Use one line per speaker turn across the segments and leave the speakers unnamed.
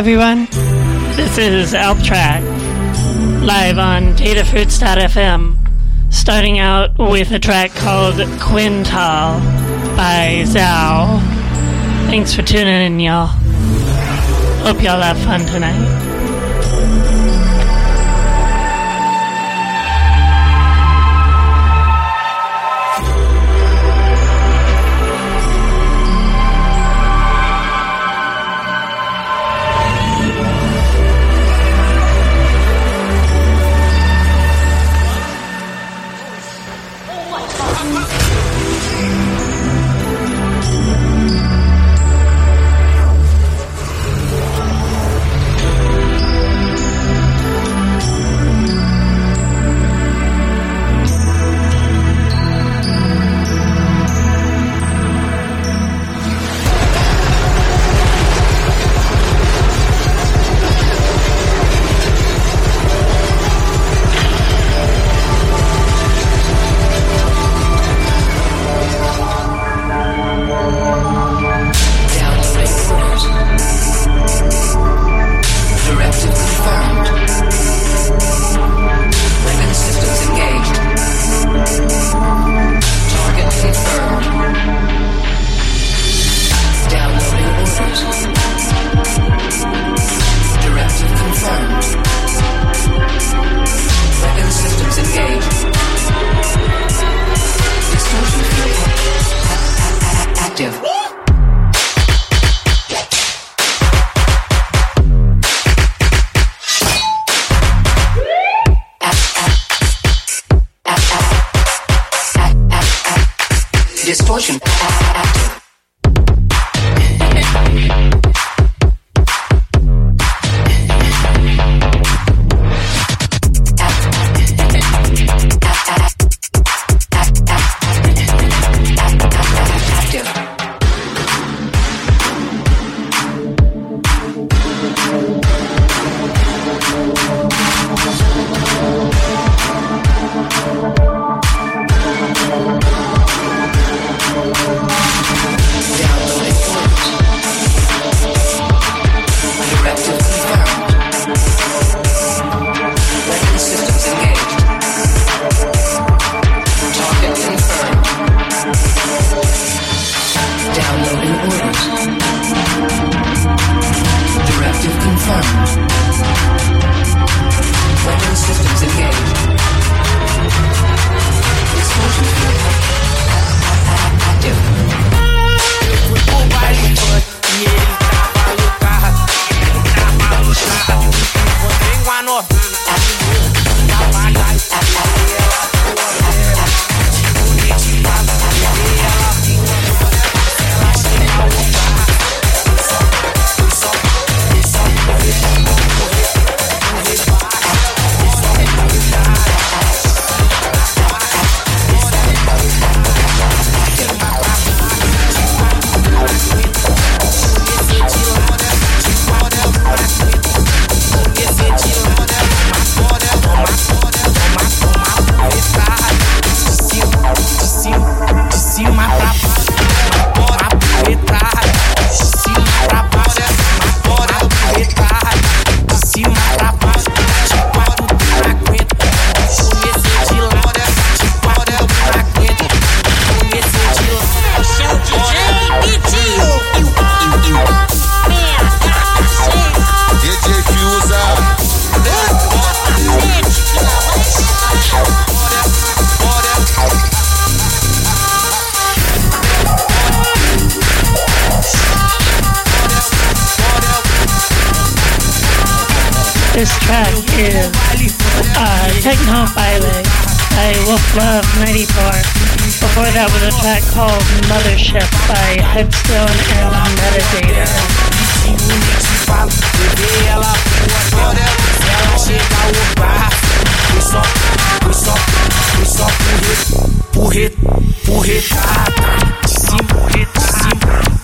Everyone, this is Alptrack, live on datafruits.fm, starting out with a track called Quintal by Zao. Thanks for tuning in, y'all. Hope y'all have fun tonight. This track is
uh,
Techno Pilot by Wolf Love 94. Before that was a track called Mothership by Headstone and Metadata.
Porreta, porreta, porreta, porreta,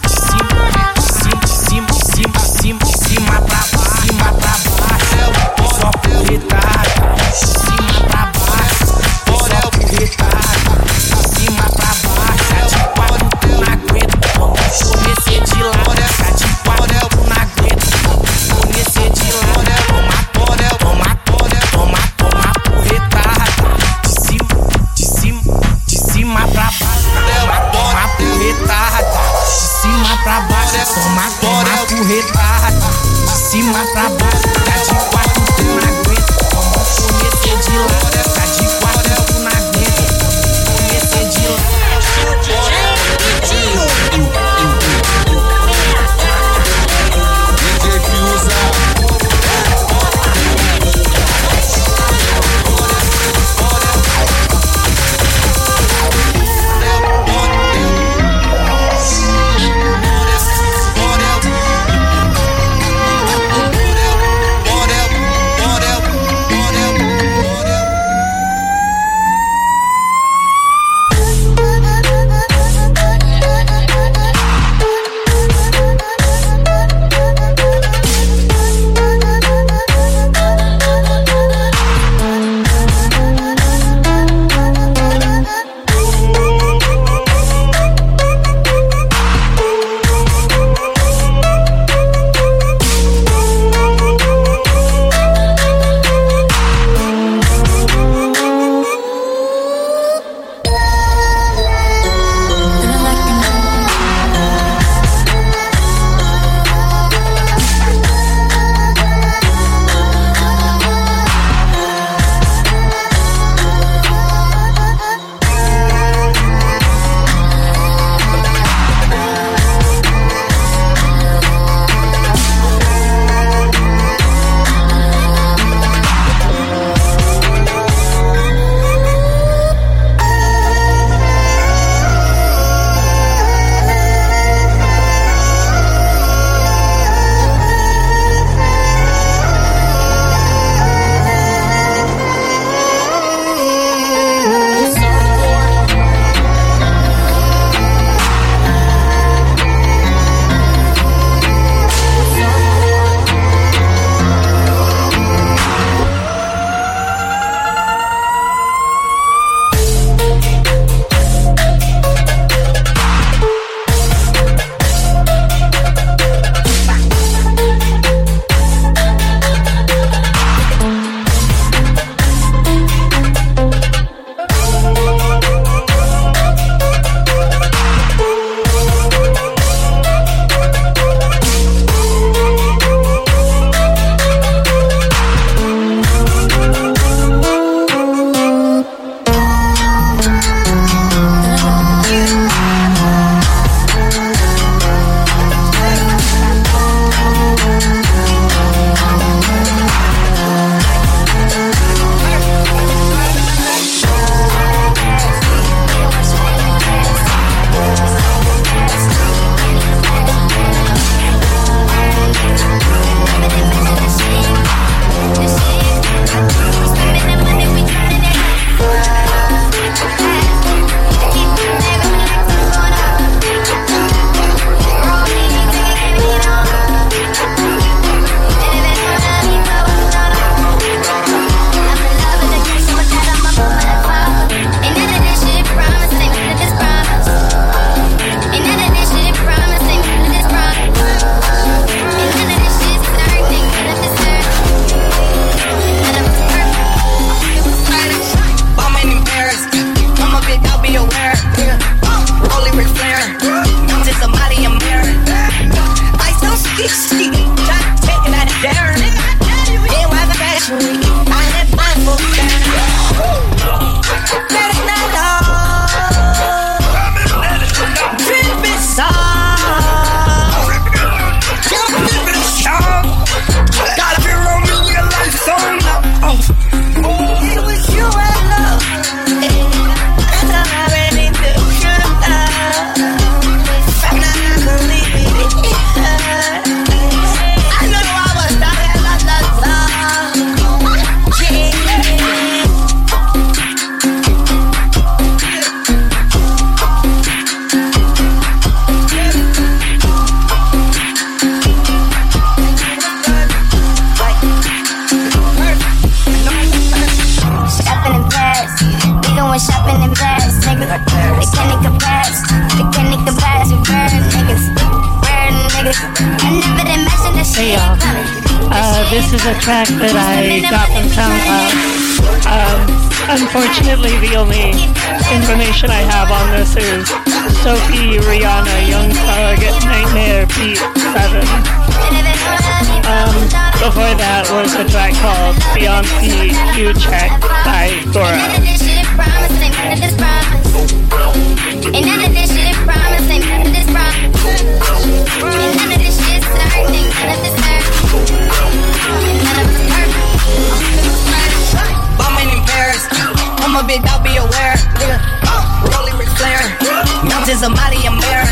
somebody a mirror.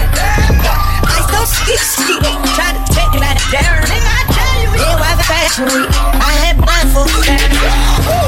I so skeet try to take my dare. Nigga, I tell you, it was a fashion week. I had blindfolded.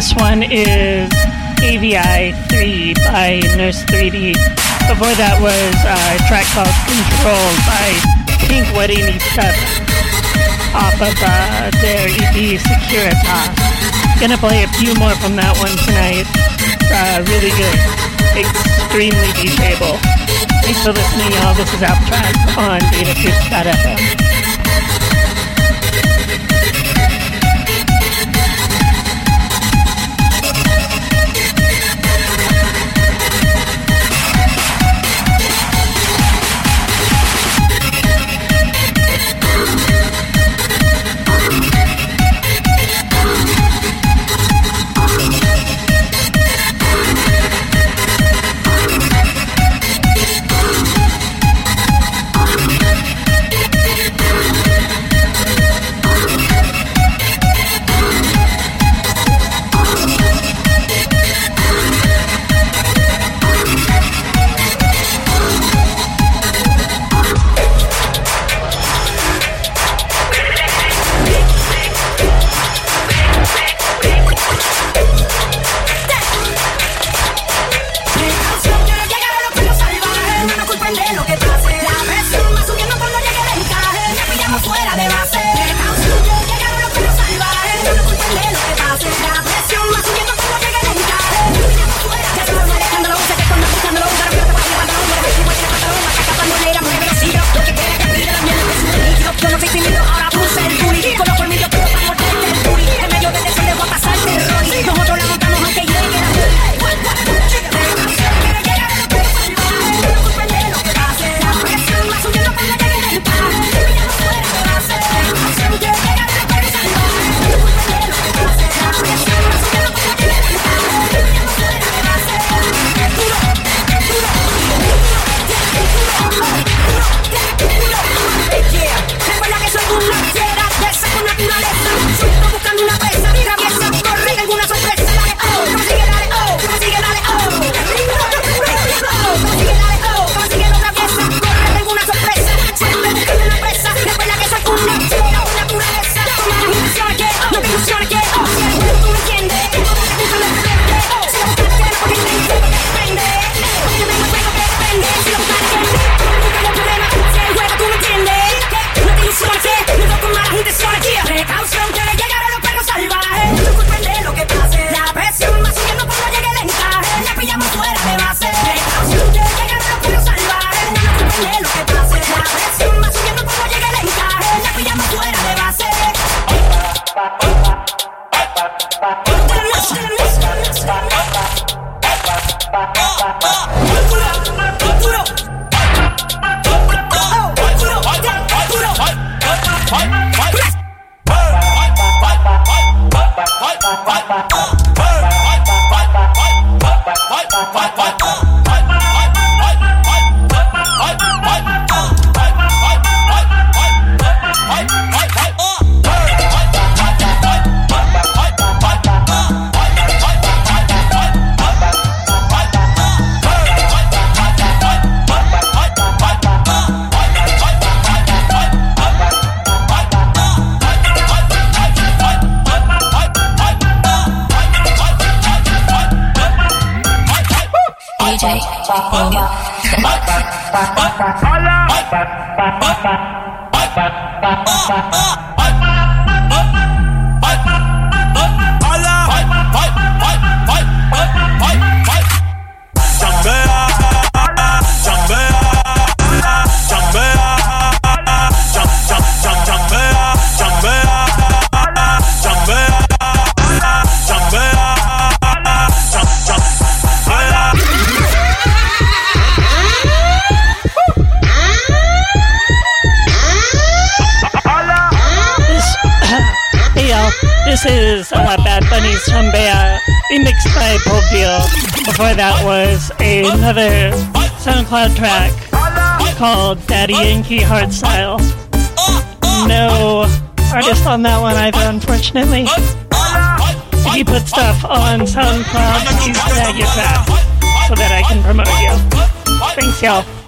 This one is AVI 3 by Nurse 3D. Before that was uh, a track called Control by Pink Wedding 7 off of uh, their EP Securitas. Gonna play a few more from that one tonight. Uh, really good. Extremely DJable. Thanks for listening, y'all. This is Alptrack on DataFruits.fm. another SoundCloud track called Daddy Yankee Hardstyle. No artist on that one either, unfortunately. If you put stuff on SoundCloud, please tag your track so that I can promote you. Thanks, y'all.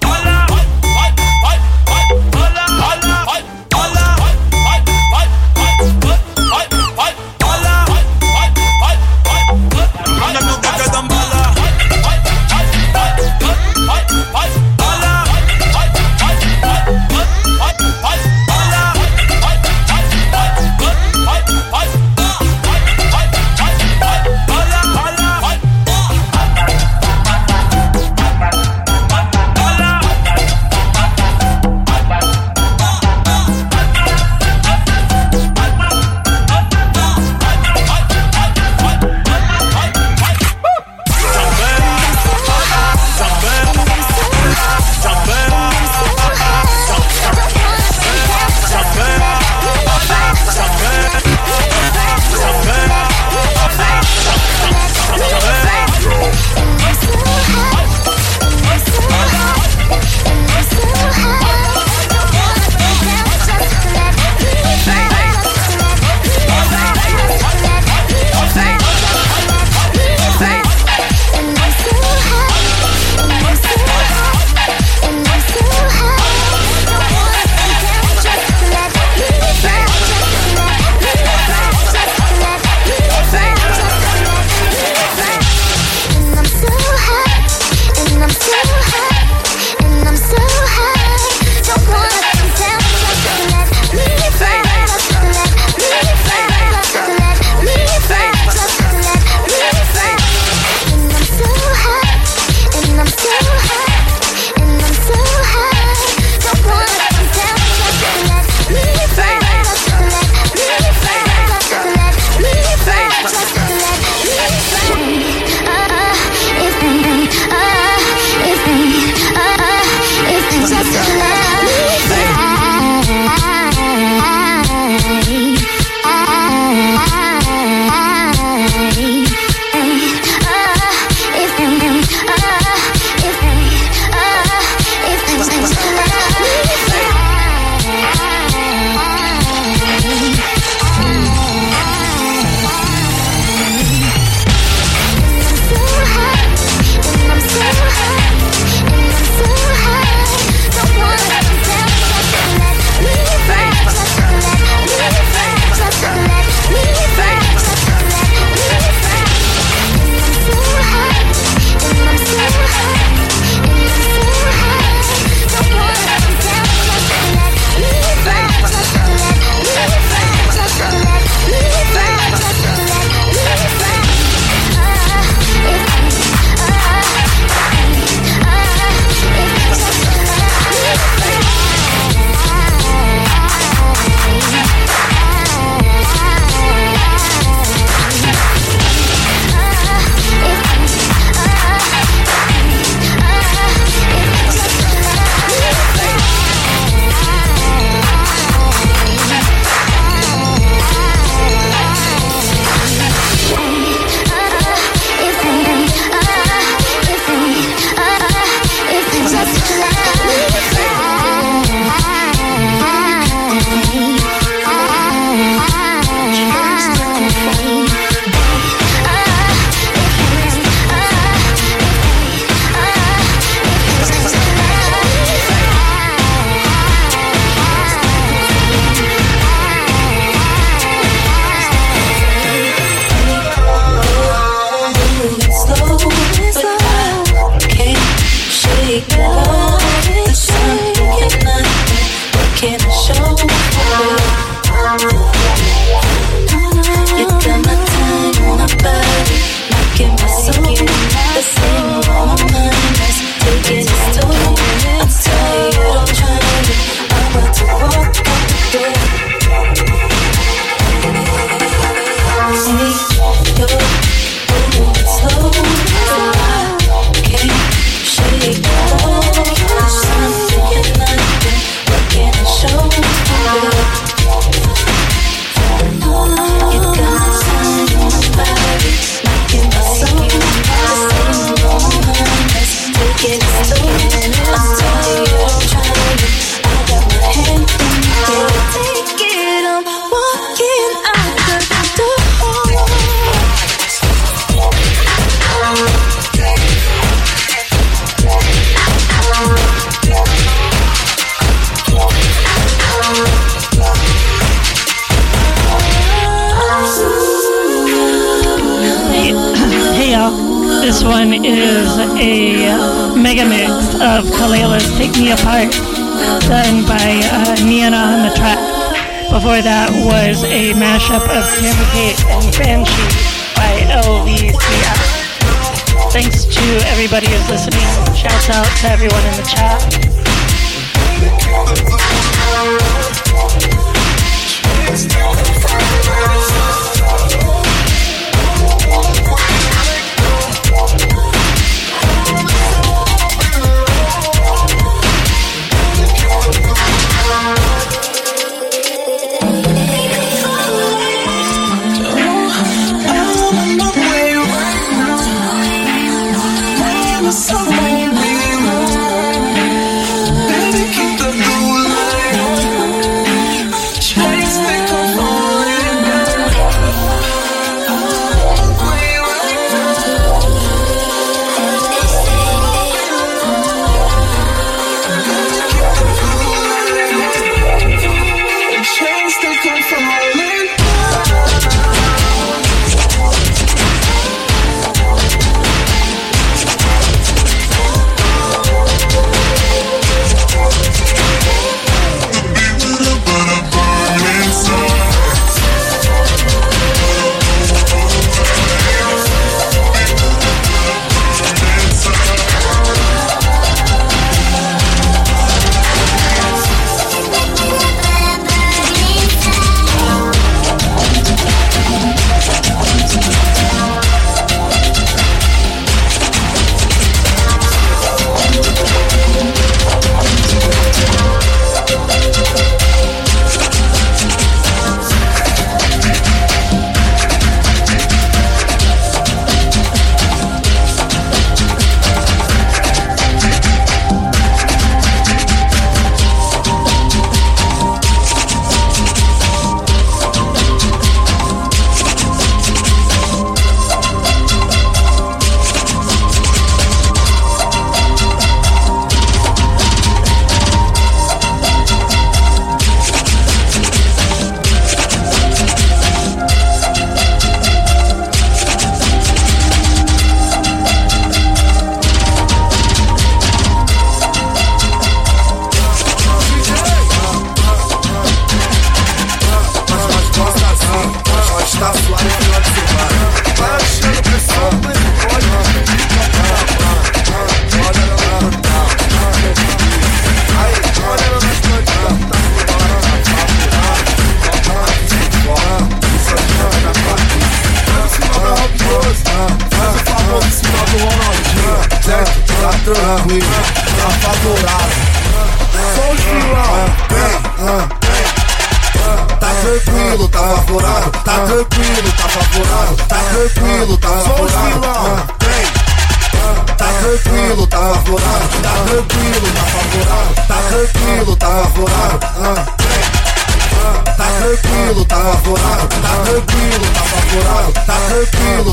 Shout out to everyone in the chat.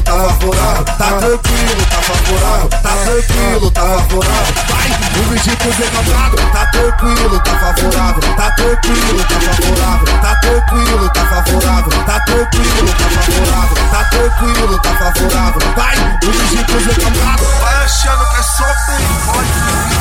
tá favorável, tá tranquilo, tá favorável, tá tranquilo, tá favorável. Vai, o Vigico decabrado, tá tranquilo, tá favorável, tá tranquilo, tá favorável, tá tranquilo, tá favorável, tá tranquilo, tá favorável, tá tranquilo, tá favorável. Vai, o Vigico decabrado,
vai achando que é só perigote.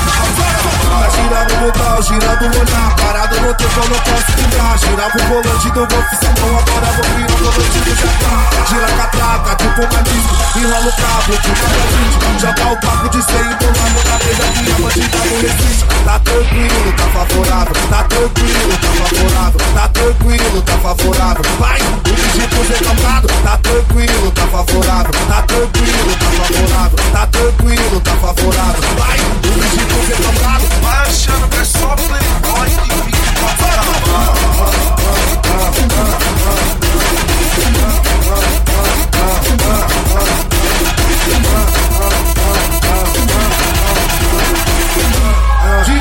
Girando o tal, girando o olhar, parado no tempo eu não posso ficar. Girava o volante do golfe, sabão, agora vou virar o volante do Japão. Gira a catraca, tipo uma disco, enrola o cabo, gente. Já dá o papo de ser empolado na mesa que a bandida não resiste. Tá tranquilo, tá favorável, tá tranquilo, tá favorável, tá tranquilo, tá favorável. Vai, o digito recalcado, tá tranquilo, tá favorável, tá tranquilo, tá favorável, tá tranquilo, tá favorável. Vai, o digito recalcado,
Vai achando que é só playboy que fica pra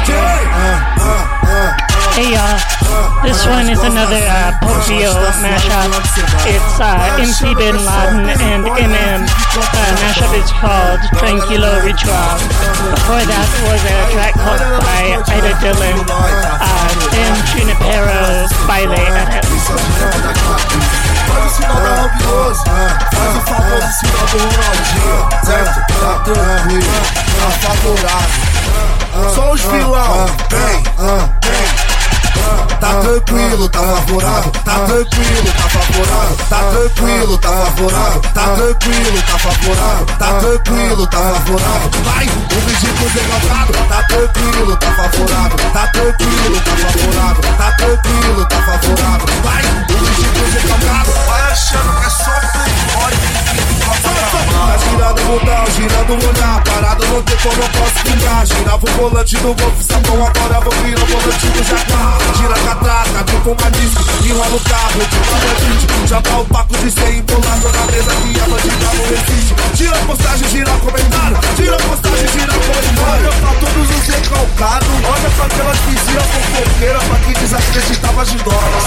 Hey
y'all, this one is another uh, Popio mashup. It's uh, MC Bin Laden and MM. Uh, mashup is called Tranquilo Ritual. Before that was a track called by Ida Dillon,
uh,
San Junipero Baile
tá favorável.
Só os vilão, vem, vem.
Tá tranquilo, tá favorável, tá tranquilo, tá favorável, tá tranquilo, tá favorável, tá tranquilo, tá favorável, tá tranquilo, tá favorável. Vai, o vigito degalgado, tá tranquilo, tá favorável, tá tranquilo, tá favorável, tá tranquilo, tá favorável. Vai, o vigito degalgado.
Vai achando que é só playboy
Tá girando o o olhar Parado não tem como eu posso ficar. Girava o volante do golfe sabão Agora vou virar o volante do jacá Gira a catraca, tipo uma disco Enrola o carro, tipo uma bandite Já tá o paco de ser empolado na mesa Que a bandida não resiste Tira postagem, gira comentário Tira postagem, gira comentário. Olha
pra todos os
recalcados,
olha pra aquelas vizinhas fofoqueiras, pra quem desacreditava de dólares.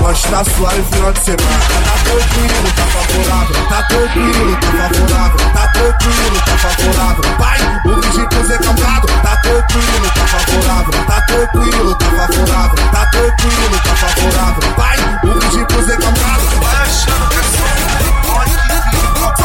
Mas tá suave final de semana.
Tá tranquilo, tá favorável Tá tranquilo, tá favorável Tá tranquilo, tá favorável Vai, o vigito recalcado Tá tranquilo, tá favorável Tá tranquilo, tá favorável Tá tranquilo, tá favorável Vai, o vigito recalcado
Vai achando que é só playboy que fica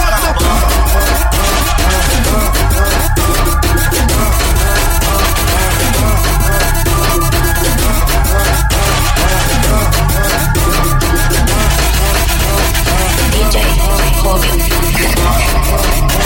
i'm fuck.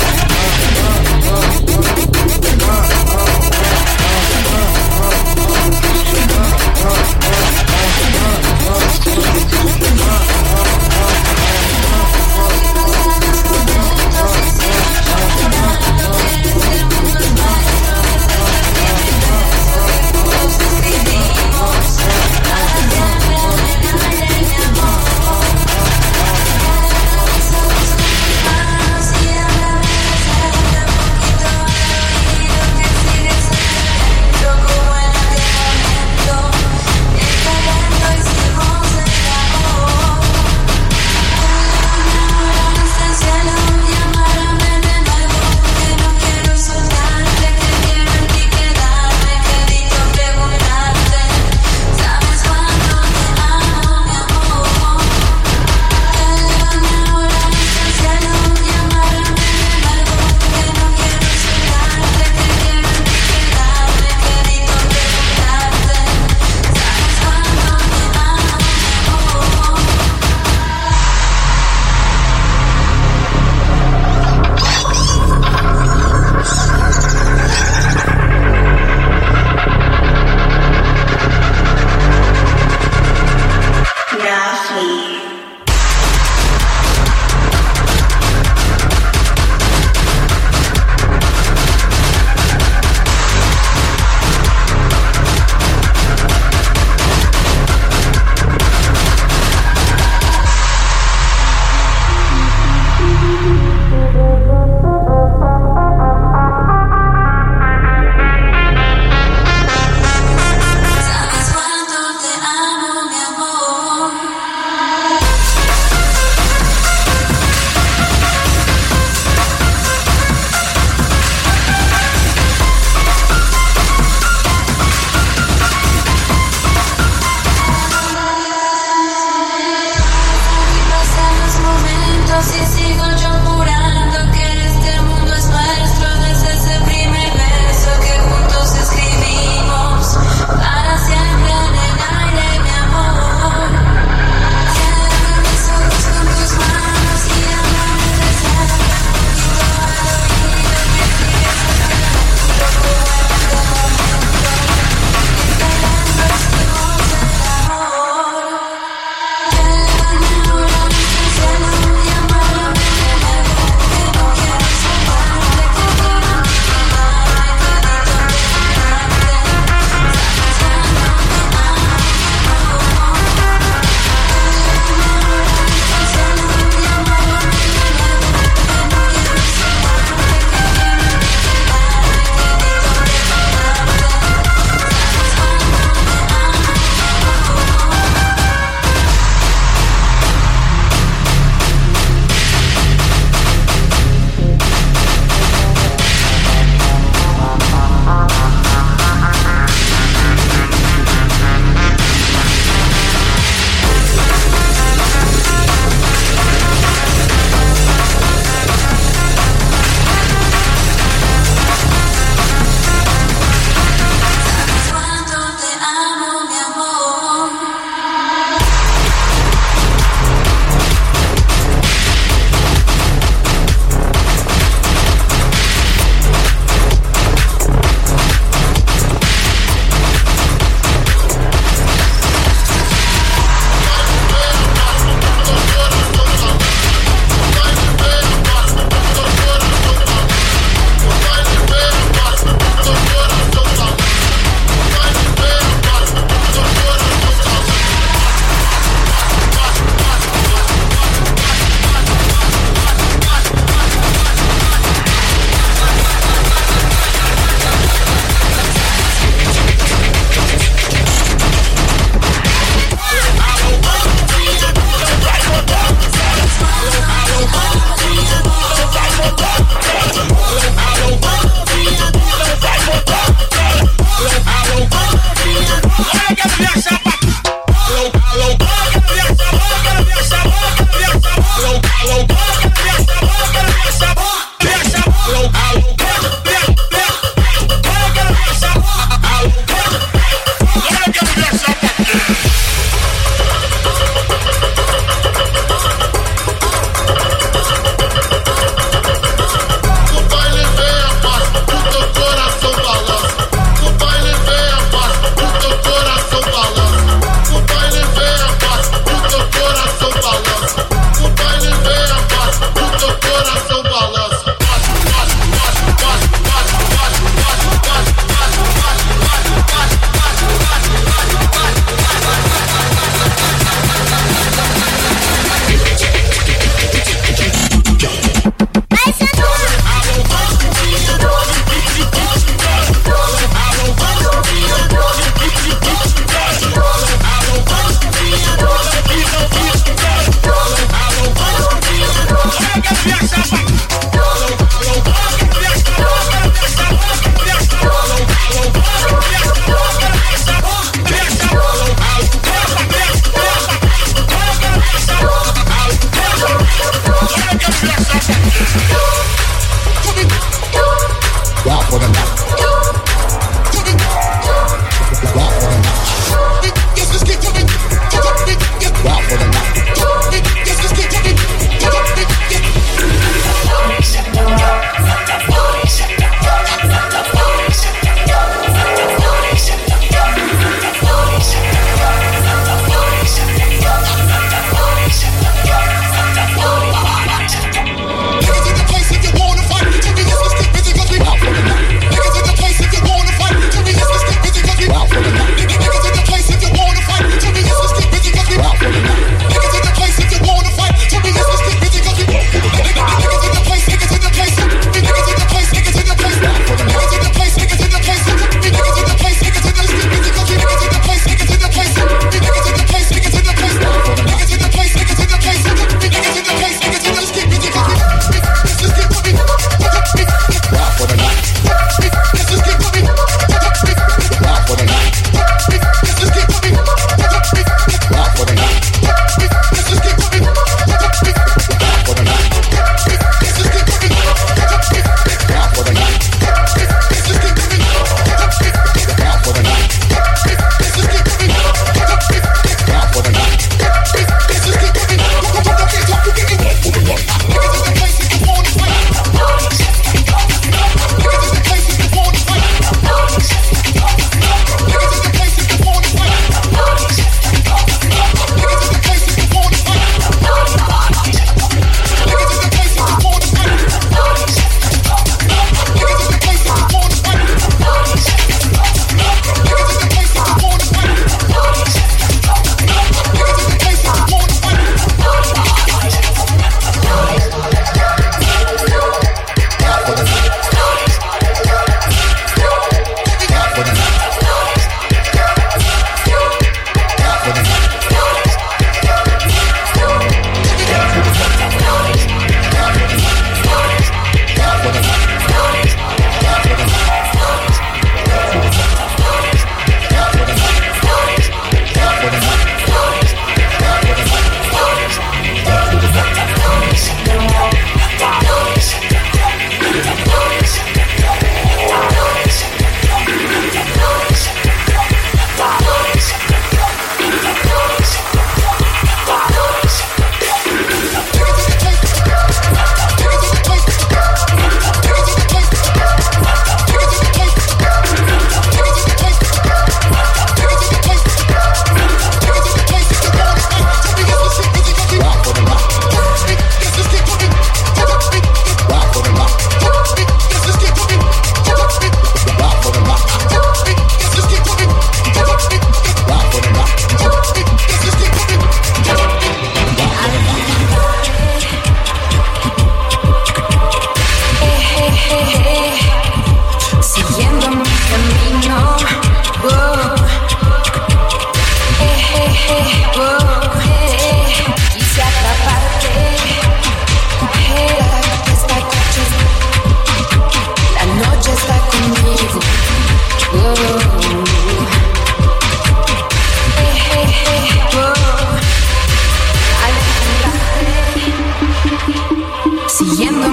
Siguiendo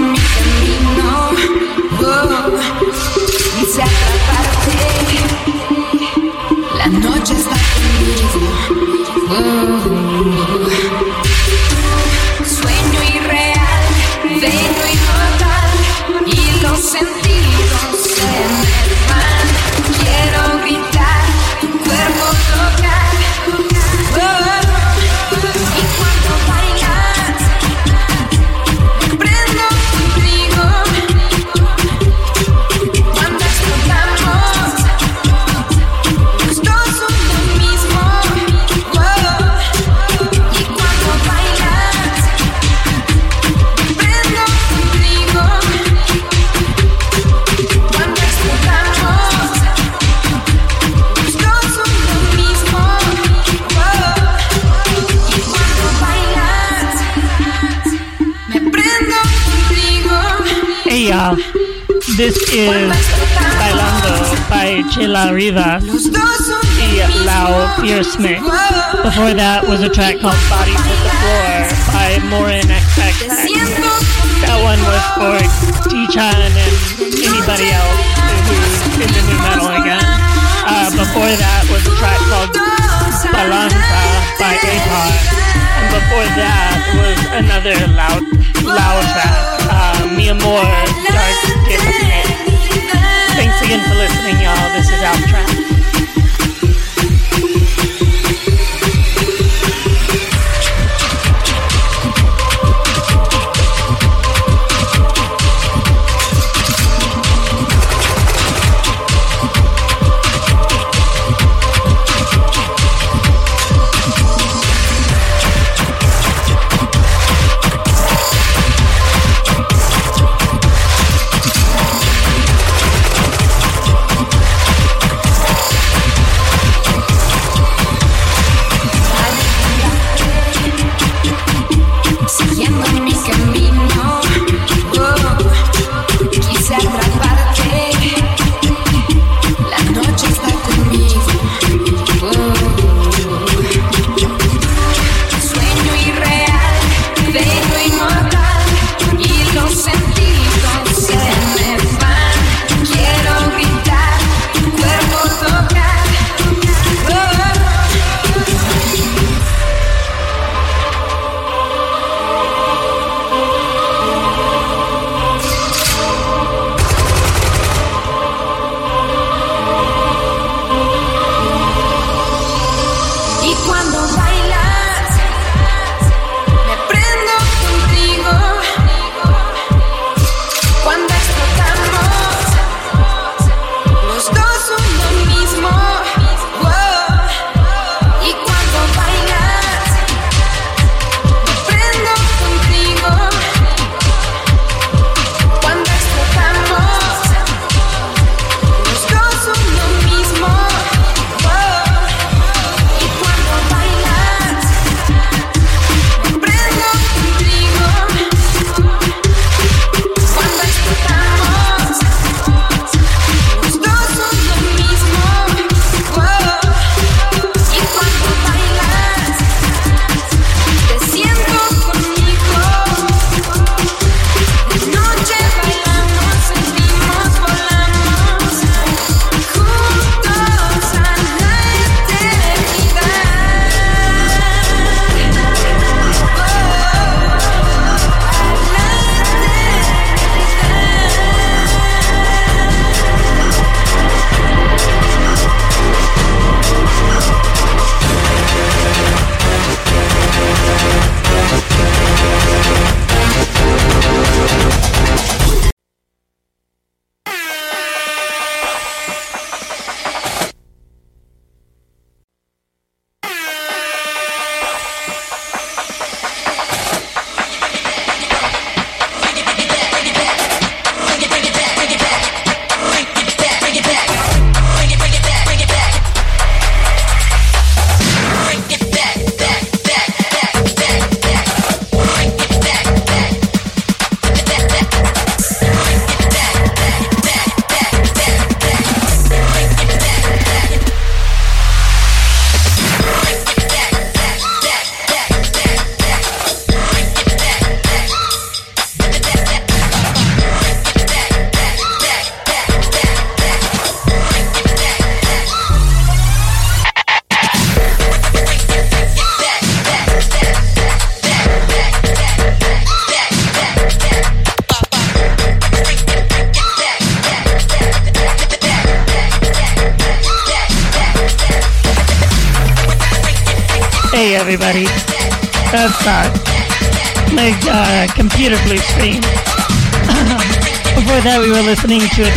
Riva
y
Lau Pierce Before that was a track called Bodies Hit the Floor by Morin XX. That one was for D-Chan and anybody else who's into nu metal again. Uh, before that was a track called Balanza by Apar. And before that was another loud, loud track, uh, Mi Amor, Dark Dipstick. Thanks again for listening, y'all. This is Alptrack.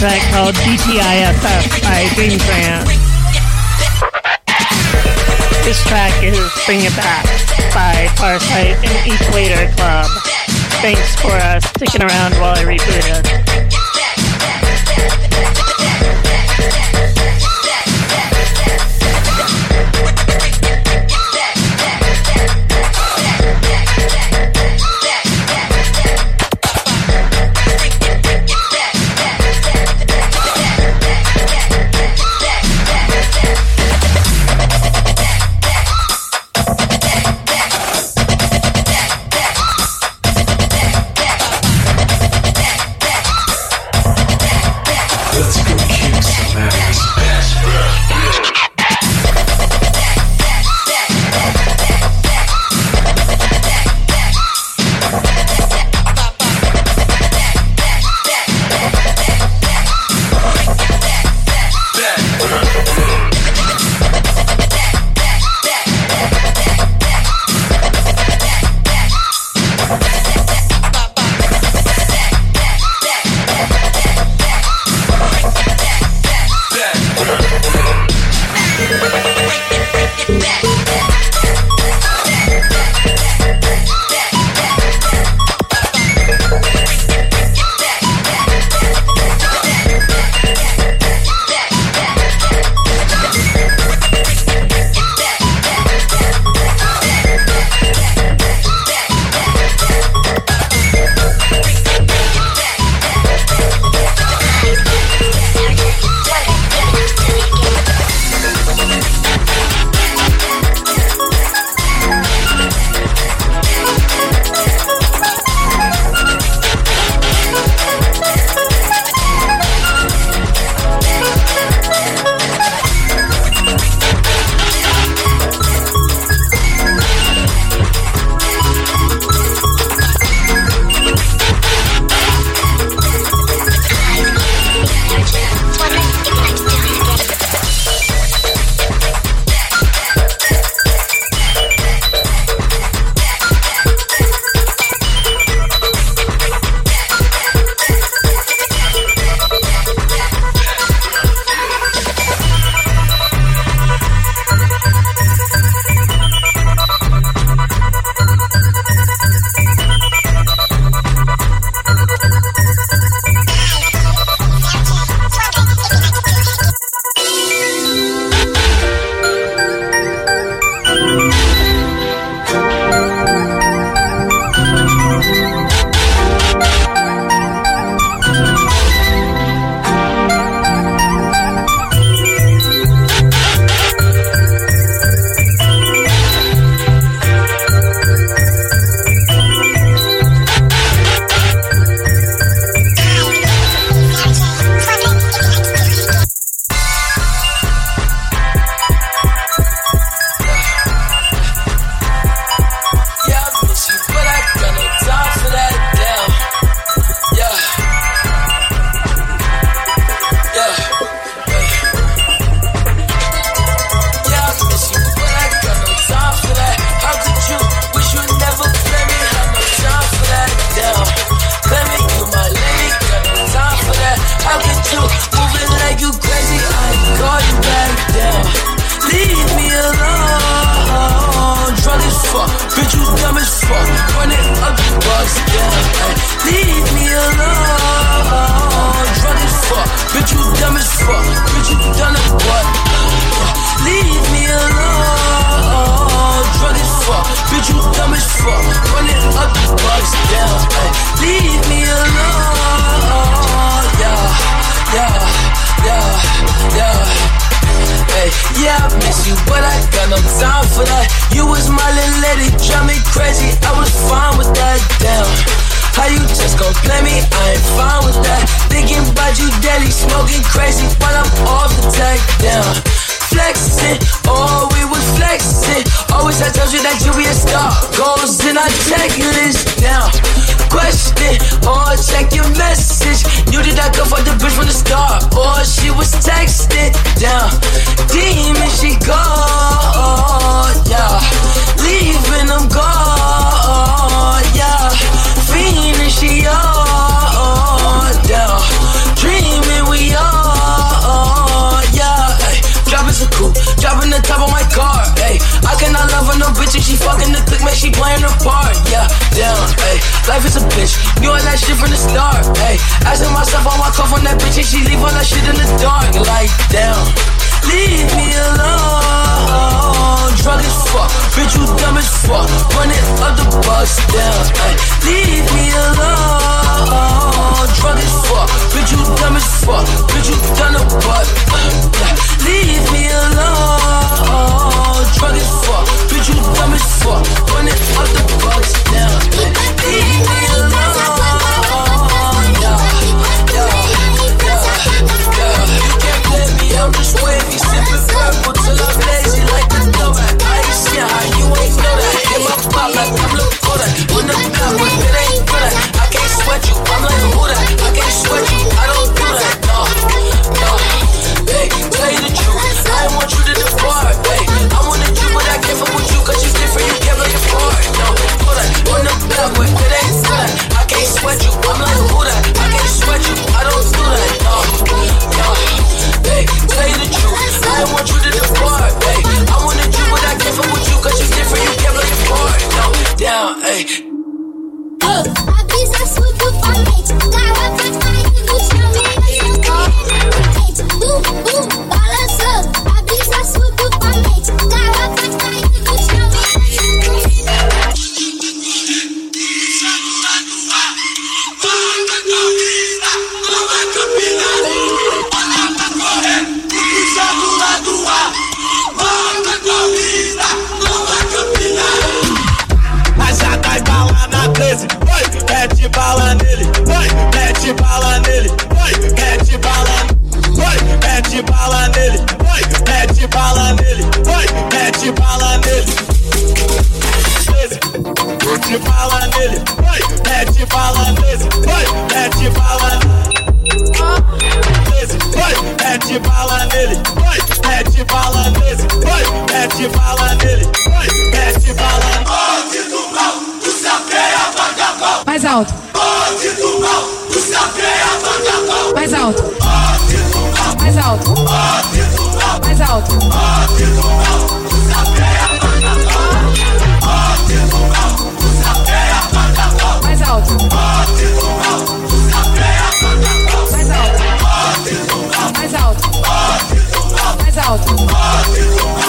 Track called GTIFF by Dreamtrance. This track is Bring It Back by Farsight and Equator Club. Thanks for uh, sticking around while I rebooted.
Miss you, but I got no time for that. You was my little lady, drive me crazy. I was fine with that. Damn. How you just gon' play me? I ain't fine with that. Thinking about you daily, smoking crazy while I'm off the tag. Damn. Flexing, oh, we was flexing. Always I told you that you be a star. Goals in our checklist down question or check your message. Knew that I could fuck the bitch from the start, or she was texting. down. Demon, she gone, yeah. Leaving, I'm gone, yeah. Fiending, she on, down. cool. Dropping the top of my car, ayy. I cannot love her, no bitch. If she fucking the click, man, she playing her part. Yeah, damn, ayy. Life is a bitch. You all that shit from the start, ayy. Asking myself, I walk off on that bitch, and she leave all that shit in the dark. Like, damn. Leave me alone. Drug as fuck, bitch, you dumb as fuck. Run it up the bus down. Ay, leave me alone. Drug as fuck, bitch, you dumb as fuck. Bitch, you done a butt. Leave me alone. Drug as fuck, bitch, you dumb as fuck. Run it up the bus down. Ay, leave me alone. I'm just sipping purple till I'm like the dough. I see how you ain't know that. In my pop like Pablo Kodak. When the pop, but it ain't good. I can't sweat you, I'm like that? I can't sweat you, I don't do that. No, look.
I
mete bala nesse, vai, mete é bala. Nesse, vai, mete é bala nele, vai, mete é bala nesse, vai, mete bala nele, vai, mete bala. nele. Onde do mal, tu se apeia vagabão.
Mais alto. Onde do mal, tu se apeia vagabão. Mais alto. Onde do mal, mais alto. Onde do mal, mais alto. Onde do mal. alto. Alto, Mais alto. mais alto. Mais alto. Alto. Mais alto.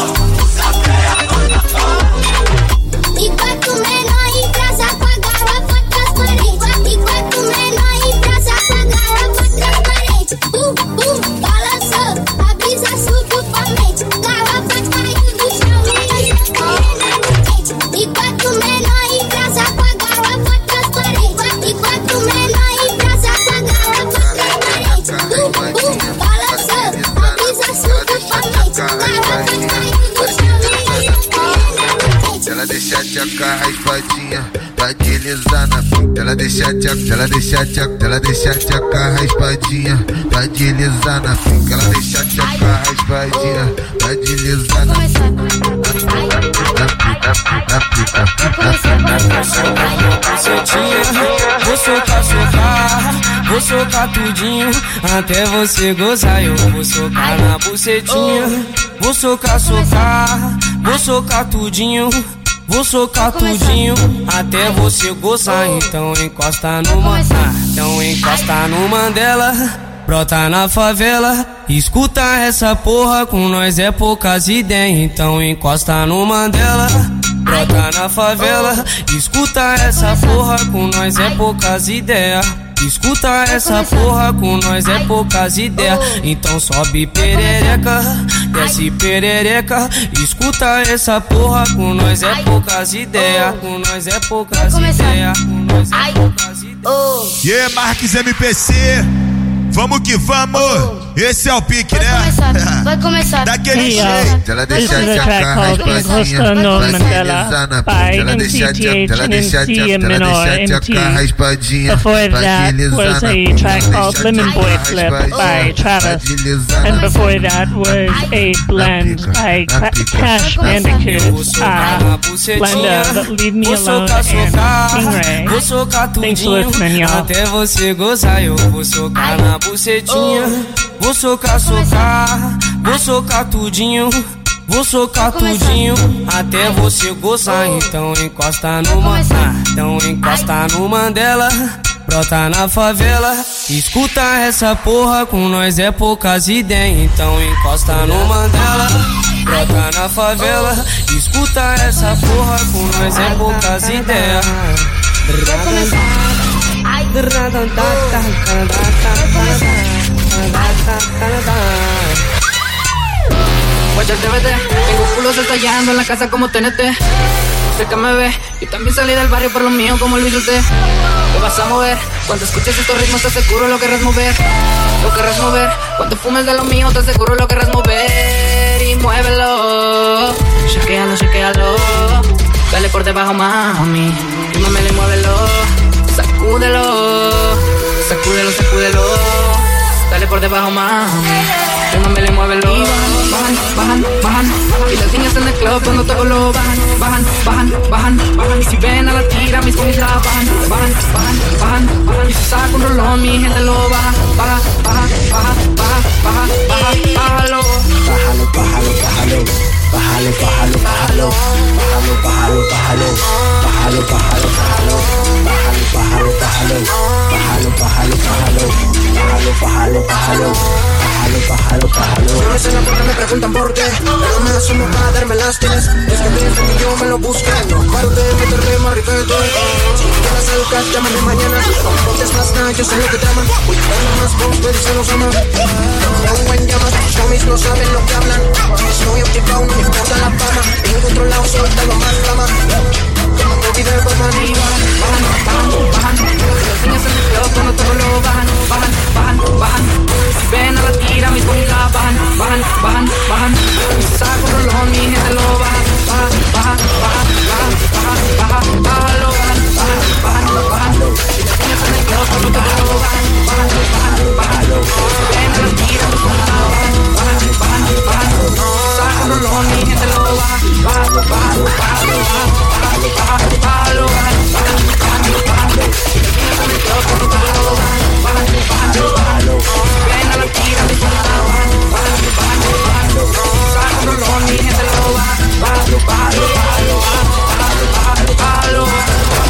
Frente. Ela deixa a tchaca, ela deixa a tchaca, ela deixa a tchaca raspadinha, vai deslizar na frente. Ela deixa a tchaca raspadinha, vai
bucetinha, vou socar, socar, vou socar tudinho, até você gozar, eu vou socar na bucetinha, vou socar, socar, vou socar tudinho, vou socar tudinho, até você gozar, então encosta no Mandela, então encosta no Mandela. Brota na favela, escuta essa porra, com nós é poucas ideias, então encosta no Mandela. Brota na favela, escuta essa porra, com nós é poucas ideias. Escuta essa porra, com nós é poucas ideias. Então sobe perereca, desce perereca. Escuta essa porra, com nós é poucas ideias. Com nós é poucas ideias. Com nós é poucas
ideias.
E yeah, Marques MPC, vamos que vamos. Esse é o pique, vai né? Começar,
vai começar. Daquele
jeito.
Ela deixa de acarrar as plantinhas. Ela deixa de acarrar as plantinhas. Ela deixa de acarrar as plantinhas. Before that was a track called Lemon Boy Flip by Travis. And before that
was a blend by Cash Bandicoot. Ah,
blend of Leave Me Alone and Stingray. Thanks for listening, y'all. Até você gozar, eu vou socar na bucetinha vou socar, socar, vou socar tudinho, Vou socar tudinho. Até você gozar. Então encosta no Mandela. Então encosta no Mandela. Brota na favela, escuta essa porra, com nós é poucas ideias. Então encosta no Mandela, brota na favela, escuta essa porra, com nós é poucas ideias. Guacha
tengo culos estallando en la casa como TNT. Sé que me ve, y también salí del barrio por lo mío como Luis Usted. Te vas a mover, cuando escuches estos ritmos te aseguro lo querrás mover. Lo querrás mover, cuando fumes de lo mío te aseguro lo querrás mover. Y muévelo, chequealo, chequealo. Dale por debajo, mami, y mamele y muévelo. Sacúdelo, sacúdelo, sacúdelo. Dale por debajo, mami. Póngamele, muévelo. Y bajan, bajan, bajan, bajan. Y las niñas en el club cuando todo lo bajan, bajan, bajan, bajan, bajan. Y si ven a la tira, mis comis la bajan, bajan, bajan, bajan, bajan. Y si saca un rolón, mi gente lo baja, baja, baja, baja, baja, baja, baja, bájalo. Bájalo, bájalo, bájalo. Bájalo, bájalo, bájalo. Bájalo, bájalo, bájalo. Bájalo, bájalo, bájalo. Bájalo, bájalo, bájalo. Bájalo, bájalo, bájalo. Bájalo, bájalo, bájalo. Bájalo,
no la puerta, me preguntan por qué Pero me asumo para darme las Es que que yo me lo busqué No de meterle más educar, llámame mañana No más nada, yo sé lo que te aman más voz, pero se los ama Pongo en llamas, no saben lo que hablan Soy no está la fama. En otro lado solo está lo más flama. Tomando videos con
arriba. Bajan, bajan, bajan. Los niños se despegan cuando todos lo bajan. Bajan, bajan, bajan. Ven a la tira, mi punta bajan, bajan, bajan, bajan. Mi saco rolón, mi gente lo baja. Bajan, bajan, bajan, bajan, bajan, bajan, bajan, lo bajan, bajan, bajan, bajan. Los niños se despegan cuando todos lo bajan. Bajan, bajan, bajan. Ven a la tira, mi punta bajan. Sácalo, mi lo baja, bájalo, bájalo, bájalo, bájalo, bájalo, bájalo, bájalo, bájalo, el micrófono, bájalo, bájalo, bájalo, bájalo, Viene la tira, mi bájalo, Sácalo, mi gente lo baja, bájalo, bájalo, bájalo, bájalo, bájalo, bájalo,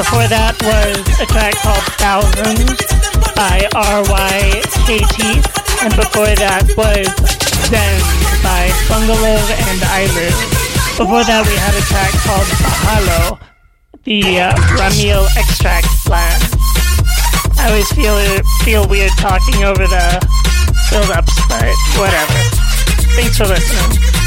Before that was a track called Thousands by RYKT. And before that was Zen by Bungalov and Ilu. Before that we had a track called Bahalo, the uh, Ramil Extract blend. I always feel feel weird talking over the build-ups, but whatever. Thanks for listening.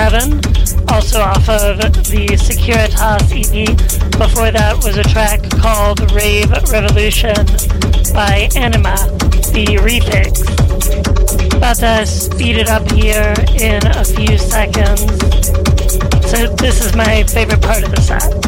187, also off of the Securitas EP. Before that was a track called Rave Revolution by Anima, the remix. About to speed it up here in a few seconds. So this is my favorite part of the set.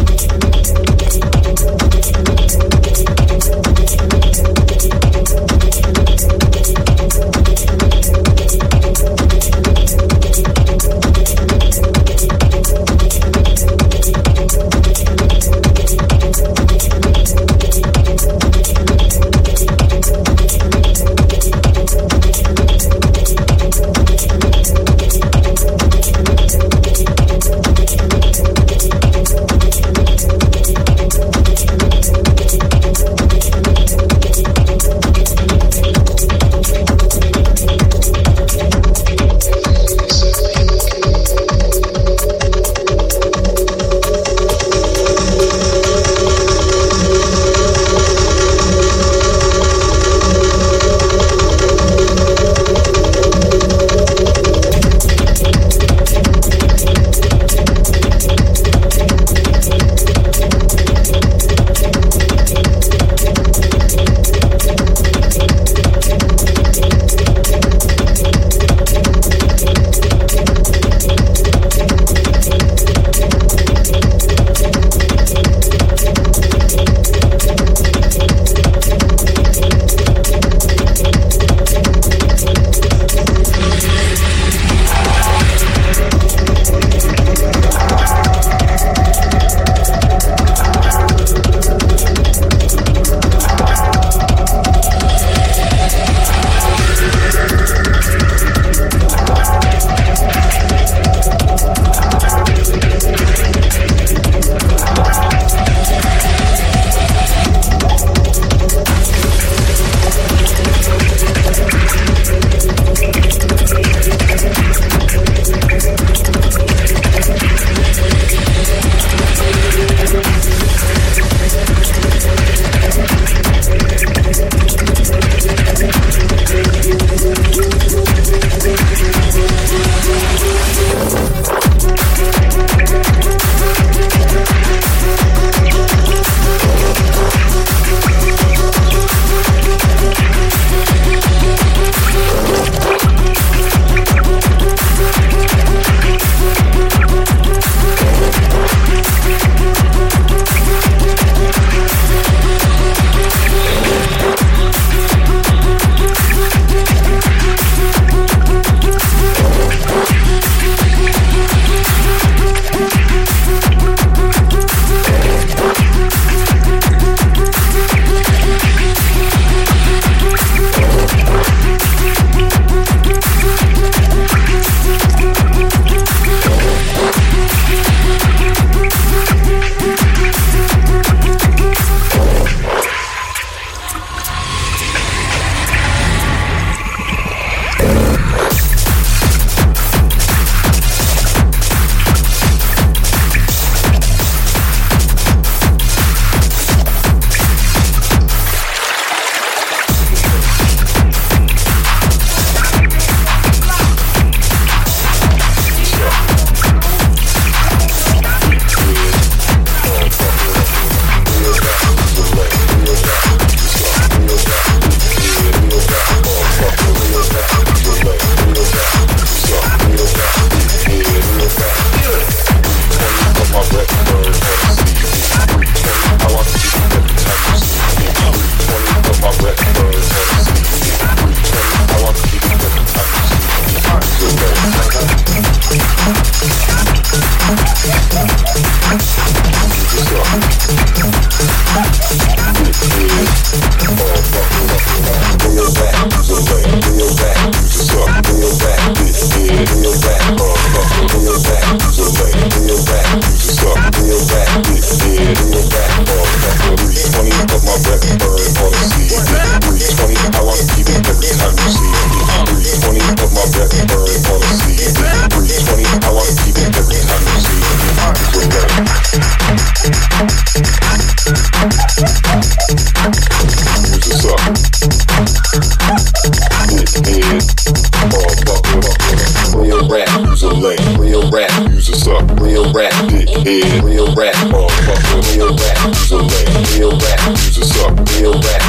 real rap,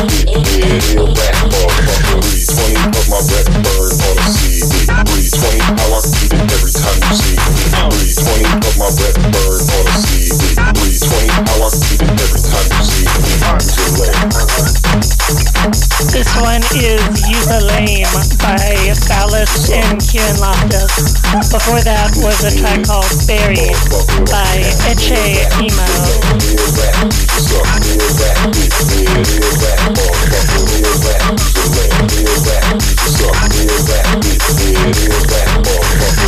real rap, motherfucking weed. Twenty of my rep.
and Loftus. Before that was a track called Buried by Eche Emo.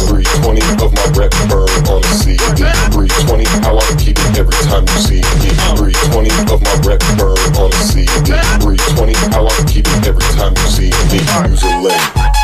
Three twenty of my burn on CD. Three twenty, how I keep it every time you see me. Three twenty of my burn on CD. Three twenty, how I keep it every time you see me. Use a leg.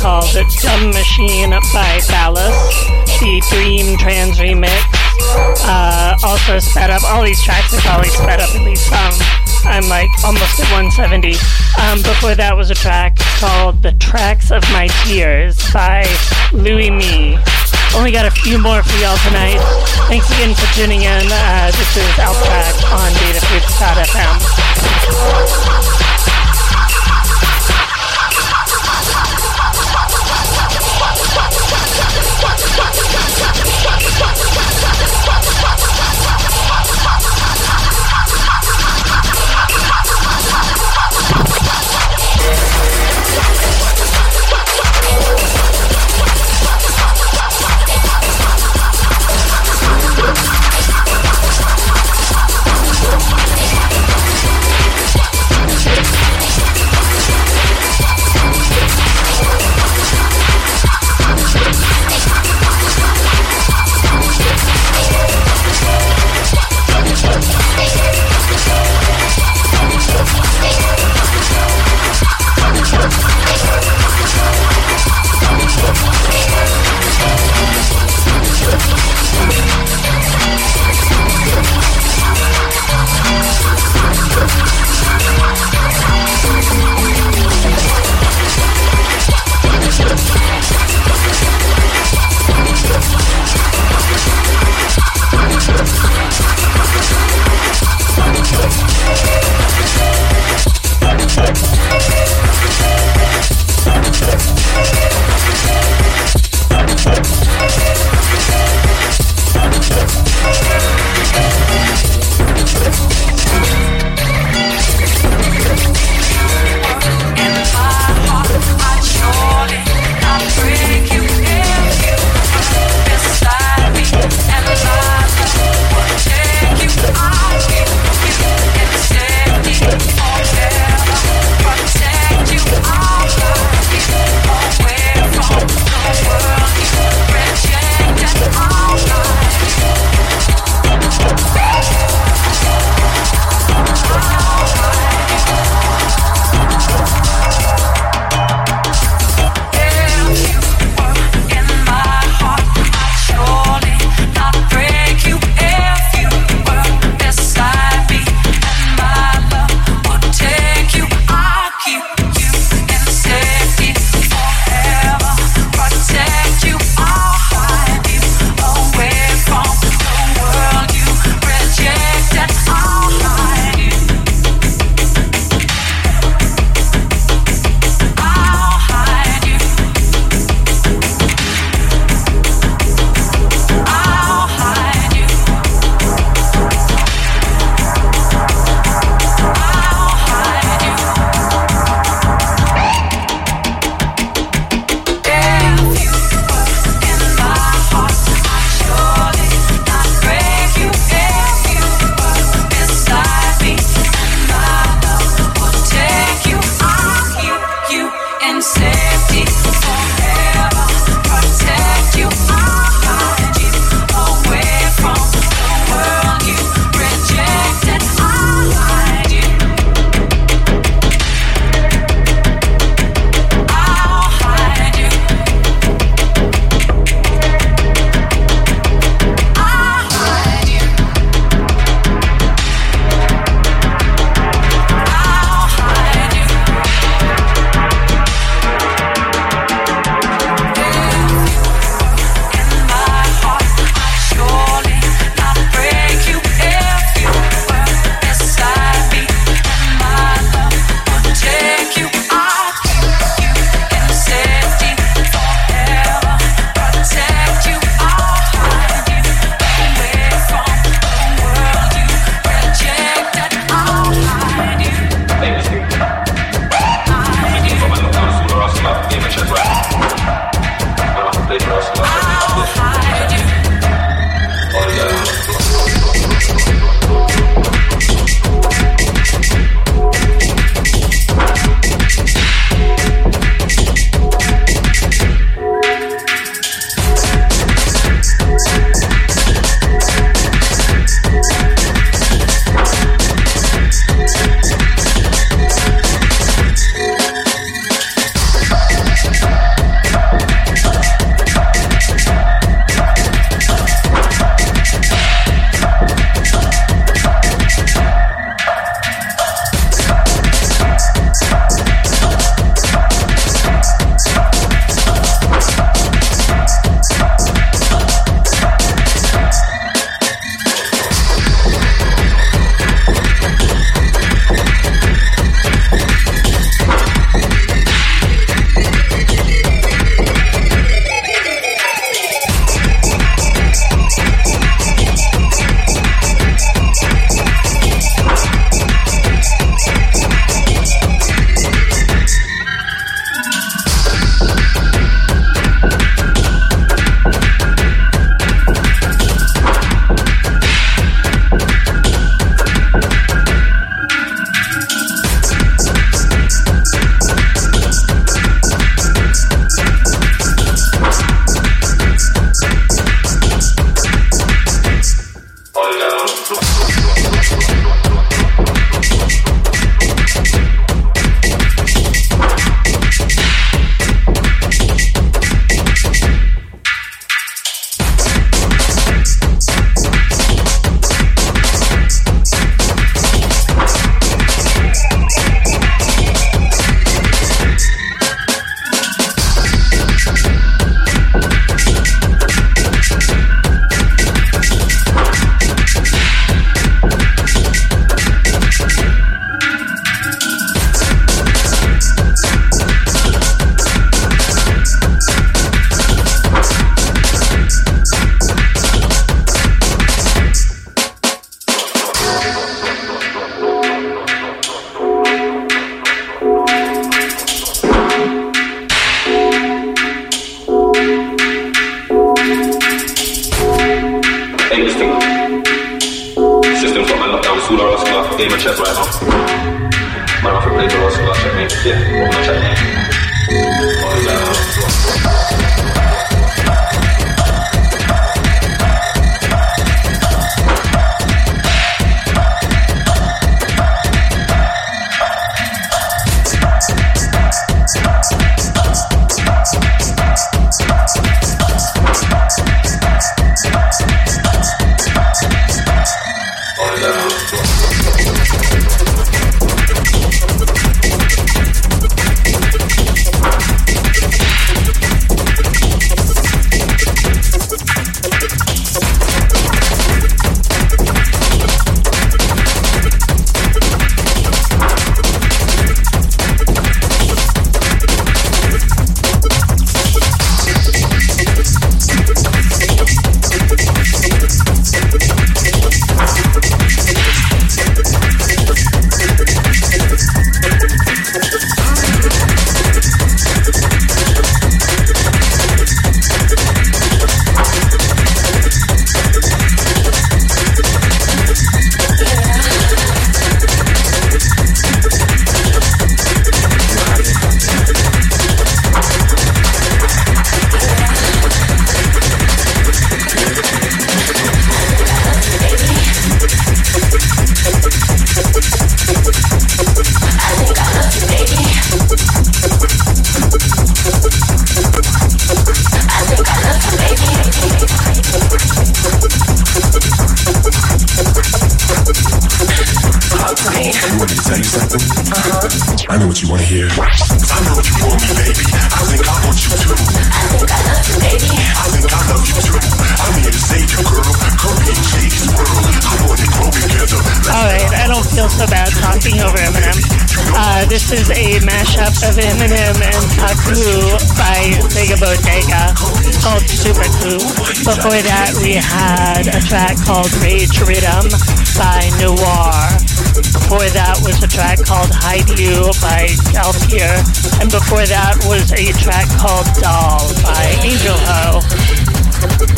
Called Dumb Machine by Phallus, the Dream Trans remix. Uh, also sped up. All these tracks are probably sped up at least. I'm like almost at 170. Um, before that was a track called The Tracks of My Tears by Louis Me. Only got a few more for y'all tonight. Thanks again for tuning in. Uh, this is Alptrack on DataFruits.fm. 勝った!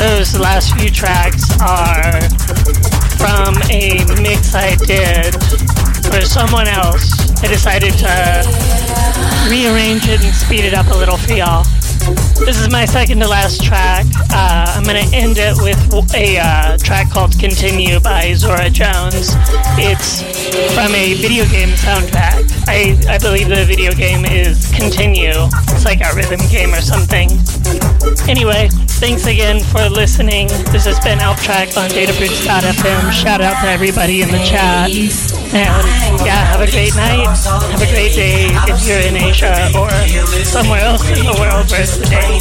Those last few tracks are from a mix I did for someone else. I decided to rearrange it and speed it up a little for y'all. This is my second to last track. Uh, I'm going to end it with a uh, track called Continue by Zora Jones. It's from a video game soundtrack. I, I believe the video game is Continue. It's like a rhythm game or something. Anyway, thanks again for listening. This has been Alptrack on datafruits.fm. Shout out to everybody in the chat. And yeah, have a great night. Have a great day if you're in Asia or somewhere else in the world where it's the day.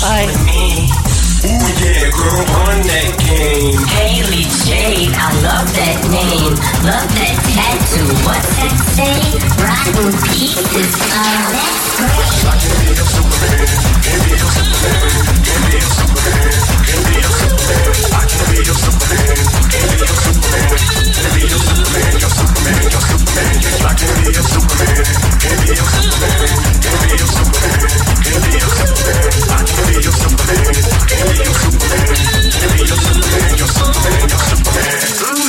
Bye. Yeah, girl, run that game.
Haley Jade, I love that name. Love that tattoo. What's that say? Rotten pieces. Uh. I can be your Superman. Can be your Superman. Can be your Superman. Can be your Superman. I can be your Superman. Can be your Superman. Can be your Superman. You're Superman. You're Superman. I can be your Superman. Can be your Superman. Can be your Superman. Can be your Superman. Superman. Superman. You're so bad, you're so bad, you're so bad.